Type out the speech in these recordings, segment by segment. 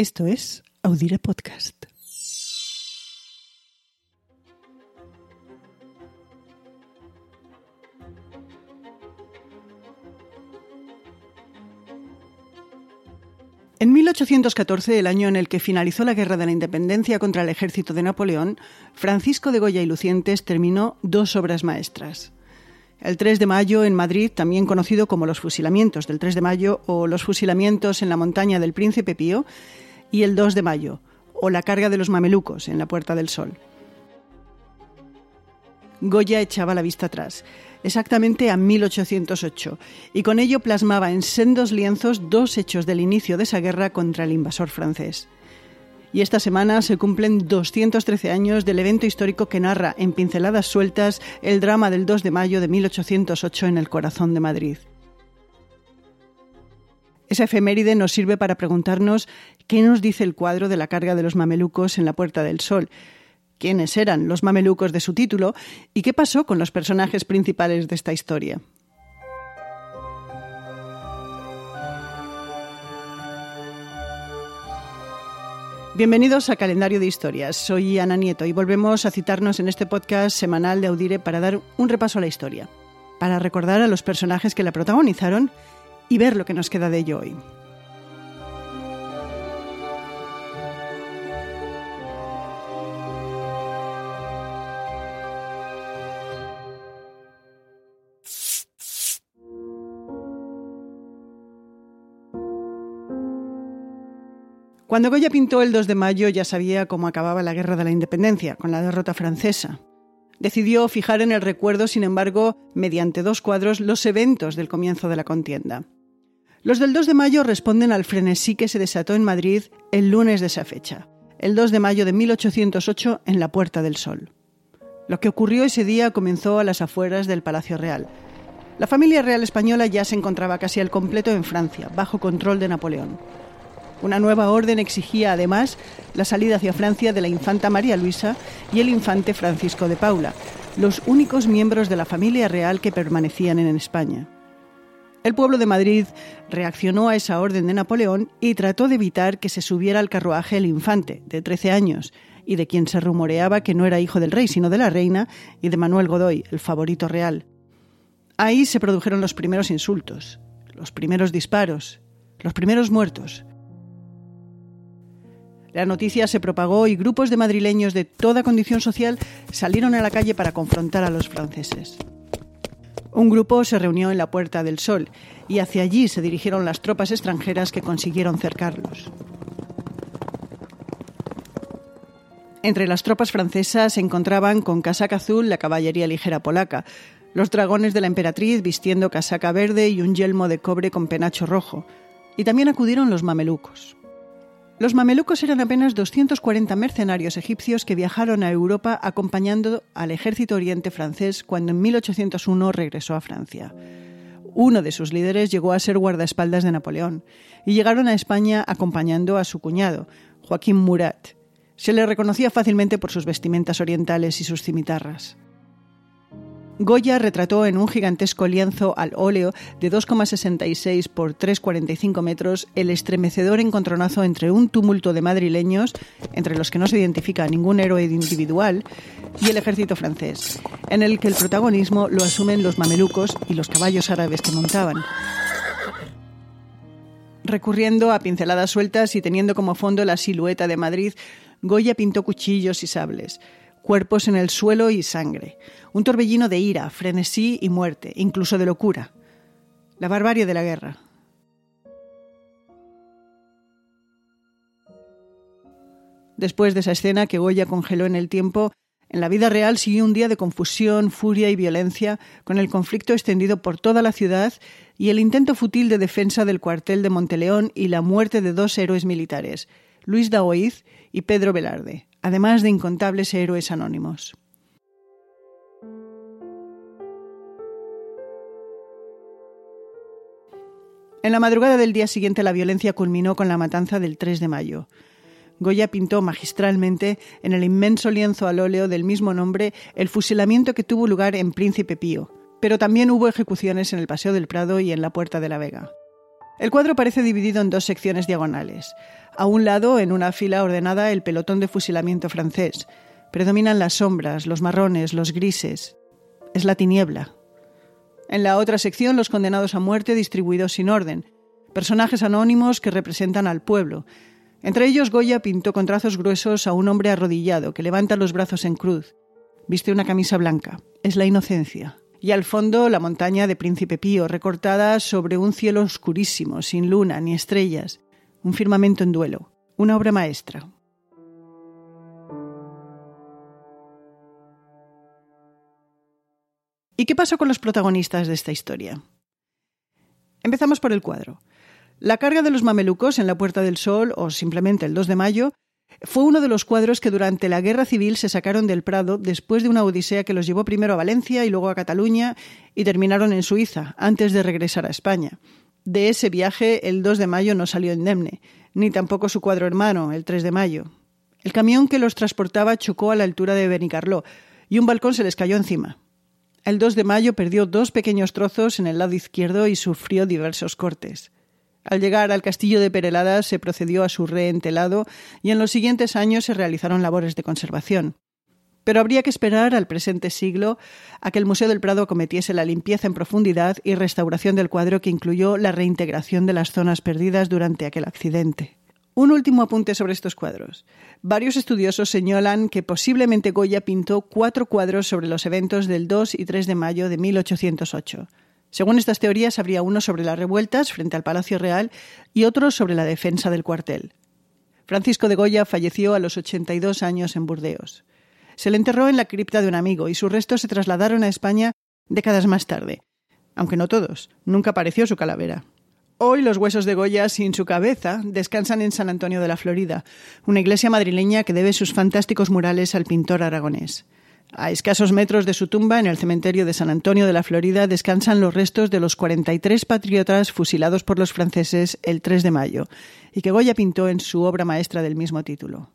Esto es Audire Podcast. En 1814, el año en el que finalizó la Guerra de la Independencia contra el ejército de Napoleón, Francisco de Goya y Lucientes terminó dos obras maestras. El 3 de mayo en Madrid, también conocido como los fusilamientos del 3 de mayo o los fusilamientos en la montaña del Príncipe Pío, y el 2 de mayo, o la carga de los mamelucos en la Puerta del Sol. Goya echaba la vista atrás, exactamente a 1808, y con ello plasmaba en sendos lienzos dos hechos del inicio de esa guerra contra el invasor francés. Y esta semana se cumplen 213 años del evento histórico que narra en pinceladas sueltas el drama del 2 de mayo de 1808 en el corazón de Madrid. Esa efeméride nos sirve para preguntarnos qué nos dice el cuadro de la carga de los mamelucos en la Puerta del Sol, quiénes eran los mamelucos de su título y qué pasó con los personajes principales de esta historia. Bienvenidos a Calendario de Historias. Soy Ana Nieto y volvemos a citarnos en este podcast semanal de Audire para dar un repaso a la historia, para recordar a los personajes que la protagonizaron y ver lo que nos queda de ello hoy. Cuando Goya pintó el 2 de mayo ya sabía cómo acababa la Guerra de la Independencia, con la derrota francesa. Decidió fijar en el recuerdo, sin embargo, mediante dos cuadros, los eventos del comienzo de la contienda. Los del 2 de mayo responden al frenesí que se desató en Madrid el lunes de esa fecha, el 2 de mayo de 1808 en la Puerta del Sol. Lo que ocurrió ese día comenzó a las afueras del Palacio Real. La familia real española ya se encontraba casi al completo en Francia, bajo control de Napoleón. Una nueva orden exigía además la salida hacia Francia de la infanta María Luisa y el infante Francisco de Paula, los únicos miembros de la familia real que permanecían en España. El pueblo de Madrid reaccionó a esa orden de Napoleón y trató de evitar que se subiera al carruaje el infante, de 13 años, y de quien se rumoreaba que no era hijo del rey, sino de la reina, y de Manuel Godoy, el favorito real. Ahí se produjeron los primeros insultos, los primeros disparos, los primeros muertos, la noticia se propagó y grupos de madrileños de toda condición social salieron a la calle para confrontar a los franceses. Un grupo se reunió en la Puerta del Sol y hacia allí se dirigieron las tropas extranjeras que consiguieron cercarlos. Entre las tropas francesas se encontraban con casaca azul la caballería ligera polaca, los dragones de la emperatriz vistiendo casaca verde y un yelmo de cobre con penacho rojo, y también acudieron los mamelucos. Los mamelucos eran apenas 240 mercenarios egipcios que viajaron a Europa acompañando al ejército oriente francés cuando en 1801 regresó a Francia. Uno de sus líderes llegó a ser guardaespaldas de Napoleón y llegaron a España acompañando a su cuñado, Joaquín Murat. Se le reconocía fácilmente por sus vestimentas orientales y sus cimitarras. Goya retrató en un gigantesco lienzo al óleo de 2,66 por 3,45 metros el estremecedor encontronazo entre un tumulto de madrileños, entre los que no se identifica ningún héroe individual, y el ejército francés, en el que el protagonismo lo asumen los mamelucos y los caballos árabes que montaban. Recurriendo a pinceladas sueltas y teniendo como fondo la silueta de Madrid, Goya pintó cuchillos y sables cuerpos en el suelo y sangre, un torbellino de ira, frenesí y muerte, incluso de locura, la barbarie de la guerra. Después de esa escena que Goya congeló en el tiempo, en la vida real siguió un día de confusión, furia y violencia, con el conflicto extendido por toda la ciudad y el intento fútil de defensa del cuartel de Monteleón y la muerte de dos héroes militares, Luis Daoiz y Pedro Velarde, además de incontables héroes anónimos. En la madrugada del día siguiente la violencia culminó con la matanza del 3 de mayo. Goya pintó magistralmente en el inmenso lienzo al óleo del mismo nombre el fusilamiento que tuvo lugar en Príncipe Pío, pero también hubo ejecuciones en el Paseo del Prado y en la Puerta de la Vega. El cuadro parece dividido en dos secciones diagonales. A un lado, en una fila ordenada, el pelotón de fusilamiento francés. Predominan las sombras, los marrones, los grises. Es la tiniebla. En la otra sección, los condenados a muerte distribuidos sin orden. Personajes anónimos que representan al pueblo. Entre ellos, Goya pintó con trazos gruesos a un hombre arrodillado que levanta los brazos en cruz. Viste una camisa blanca. Es la inocencia y al fondo la montaña de Príncipe Pío, recortada sobre un cielo oscurísimo, sin luna ni estrellas, un firmamento en duelo, una obra maestra. ¿Y qué pasó con los protagonistas de esta historia? Empezamos por el cuadro. La carga de los mamelucos en la Puerta del Sol, o simplemente el 2 de mayo, fue uno de los cuadros que durante la Guerra Civil se sacaron del Prado después de una odisea que los llevó primero a Valencia y luego a Cataluña y terminaron en Suiza, antes de regresar a España. De ese viaje, el 2 de mayo no salió indemne, ni tampoco su cuadro hermano, el 3 de mayo. El camión que los transportaba chocó a la altura de Benicarló y un balcón se les cayó encima. El 2 de mayo perdió dos pequeños trozos en el lado izquierdo y sufrió diversos cortes. Al llegar al castillo de Perelada se procedió a su reentelado y en los siguientes años se realizaron labores de conservación. Pero habría que esperar al presente siglo a que el Museo del Prado cometiese la limpieza en profundidad y restauración del cuadro que incluyó la reintegración de las zonas perdidas durante aquel accidente. Un último apunte sobre estos cuadros. Varios estudiosos señalan que posiblemente Goya pintó cuatro cuadros sobre los eventos del 2 y 3 de mayo de 1808. Según estas teorías, habría uno sobre las revueltas frente al Palacio Real y otro sobre la defensa del cuartel. Francisco de Goya falleció a los 82 años en Burdeos. Se le enterró en la cripta de un amigo y sus restos se trasladaron a España décadas más tarde. Aunque no todos, nunca apareció su calavera. Hoy los huesos de Goya sin su cabeza descansan en San Antonio de la Florida, una iglesia madrileña que debe sus fantásticos murales al pintor aragonés. A escasos metros de su tumba, en el cementerio de San Antonio de la Florida, descansan los restos de los 43 patriotas fusilados por los franceses el 3 de mayo, y que Goya pintó en su obra maestra del mismo título.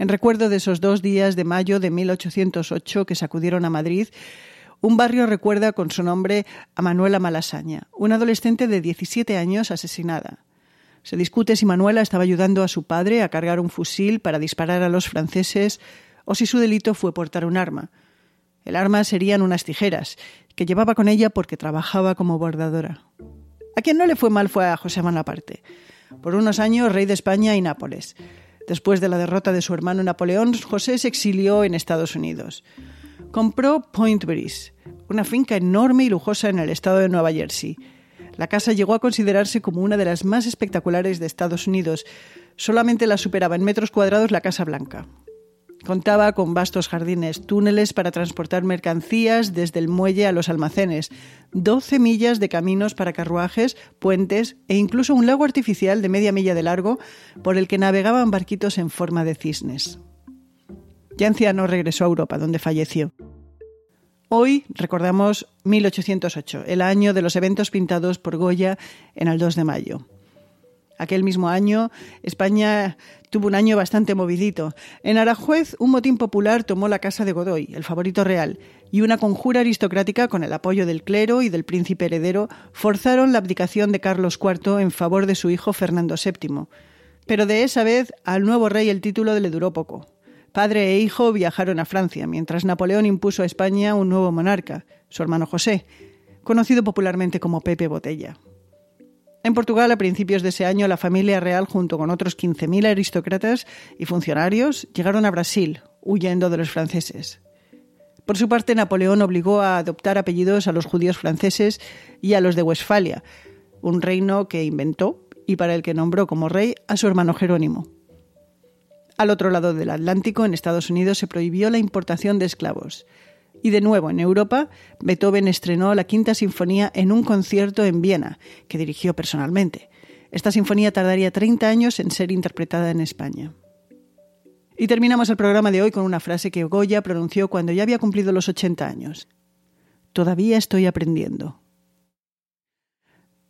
En recuerdo de esos dos días de mayo de 1808 que sacudieron a Madrid, un barrio recuerda con su nombre a Manuela Malasaña, una adolescente de 17 años asesinada. Se discute si Manuela estaba ayudando a su padre a cargar un fusil para disparar a los franceses o si su delito fue portar un arma. El arma serían unas tijeras, que llevaba con ella porque trabajaba como bordadora. A quien no le fue mal fue a José Bonaparte, por unos años rey de España y Nápoles. Después de la derrota de su hermano Napoleón, José se exilió en Estados Unidos. Compró Point Breeze, una finca enorme y lujosa en el estado de Nueva Jersey. La casa llegó a considerarse como una de las más espectaculares de Estados Unidos. Solamente la superaba en metros cuadrados la Casa Blanca. Contaba con vastos jardines, túneles para transportar mercancías desde el muelle a los almacenes, 12 millas de caminos para carruajes, puentes e incluso un lago artificial de media milla de largo por el que navegaban barquitos en forma de cisnes. Ya anciano regresó a Europa, donde falleció. Hoy recordamos 1808, el año de los eventos pintados por Goya en el 2 de mayo. Aquel mismo año, España tuvo un año bastante movidito. En Arajuez, un motín popular tomó la casa de Godoy, el favorito real, y una conjura aristocrática, con el apoyo del clero y del príncipe heredero, forzaron la abdicación de Carlos IV en favor de su hijo Fernando VII. Pero de esa vez al nuevo rey el título le duró poco. Padre e hijo viajaron a Francia, mientras Napoleón impuso a España un nuevo monarca, su hermano José, conocido popularmente como Pepe Botella. En Portugal, a principios de ese año, la familia real, junto con otros 15.000 aristócratas y funcionarios, llegaron a Brasil, huyendo de los franceses. Por su parte, Napoleón obligó a adoptar apellidos a los judíos franceses y a los de Westfalia, un reino que inventó y para el que nombró como rey a su hermano Jerónimo. Al otro lado del Atlántico, en Estados Unidos, se prohibió la importación de esclavos y de nuevo, en Europa, Beethoven estrenó la Quinta Sinfonía en un concierto en Viena, que dirigió personalmente. Esta sinfonía tardaría 30 años en ser interpretada en España. Y terminamos el programa de hoy con una frase que Goya pronunció cuando ya había cumplido los 80 años. Todavía estoy aprendiendo.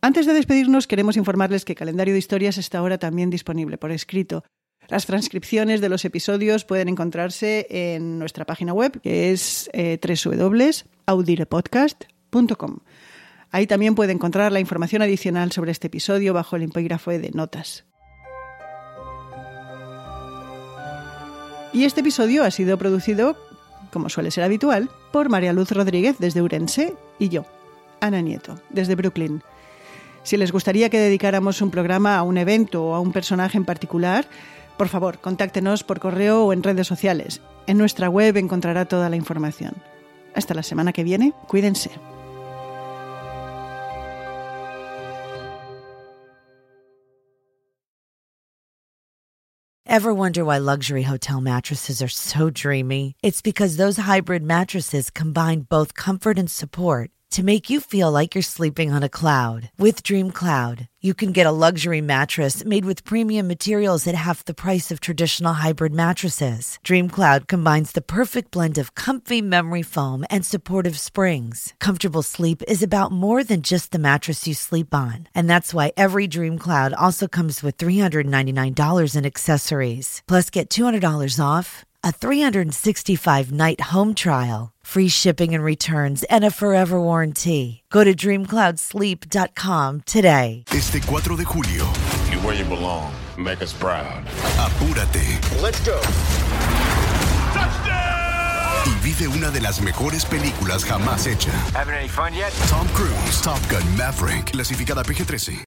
Antes de despedirnos, queremos informarles que Calendario de Historias está ahora también disponible por escrito las transcripciones de los episodios pueden encontrarse en nuestra página web, que es eh, www.audirepodcast.com. Ahí también puede encontrar la información adicional sobre este episodio bajo el empígrafo de notas. Y este episodio ha sido producido, como suele ser habitual, por María Luz Rodríguez desde Urense y yo, Ana Nieto, desde Brooklyn. Si les gustaría que dedicáramos un programa a un evento o a un personaje en particular, por favor, contáctenos por correo o en redes sociales. En nuestra web encontrará toda la información. Hasta la semana que viene, cuídense. Ever wonder why luxury hotel mattresses are so dreamy? It's because those hybrid mattresses combine both comfort and support to make you feel like you're sleeping on a cloud. With Dream Cloud, you can get a luxury mattress made with premium materials at half the price of traditional hybrid mattresses. Dream Cloud combines the perfect blend of comfy memory foam and supportive springs. Comfortable sleep is about more than just the mattress you sleep on, and that's why every Dream Cloud also comes with $399 in accessories. Plus, get $200 off a 365 night home trial, free shipping and returns, and a forever warranty. Go to dreamcloudsleep.com today. Este 4 de julio. You're where you belong. Make us proud. Apúrate. Let's go. Touchdown! Y vive una de las mejores películas jamás hecha. Having any fun yet? Tom Cruise, Top Gun Maverick, clasificada PG-13.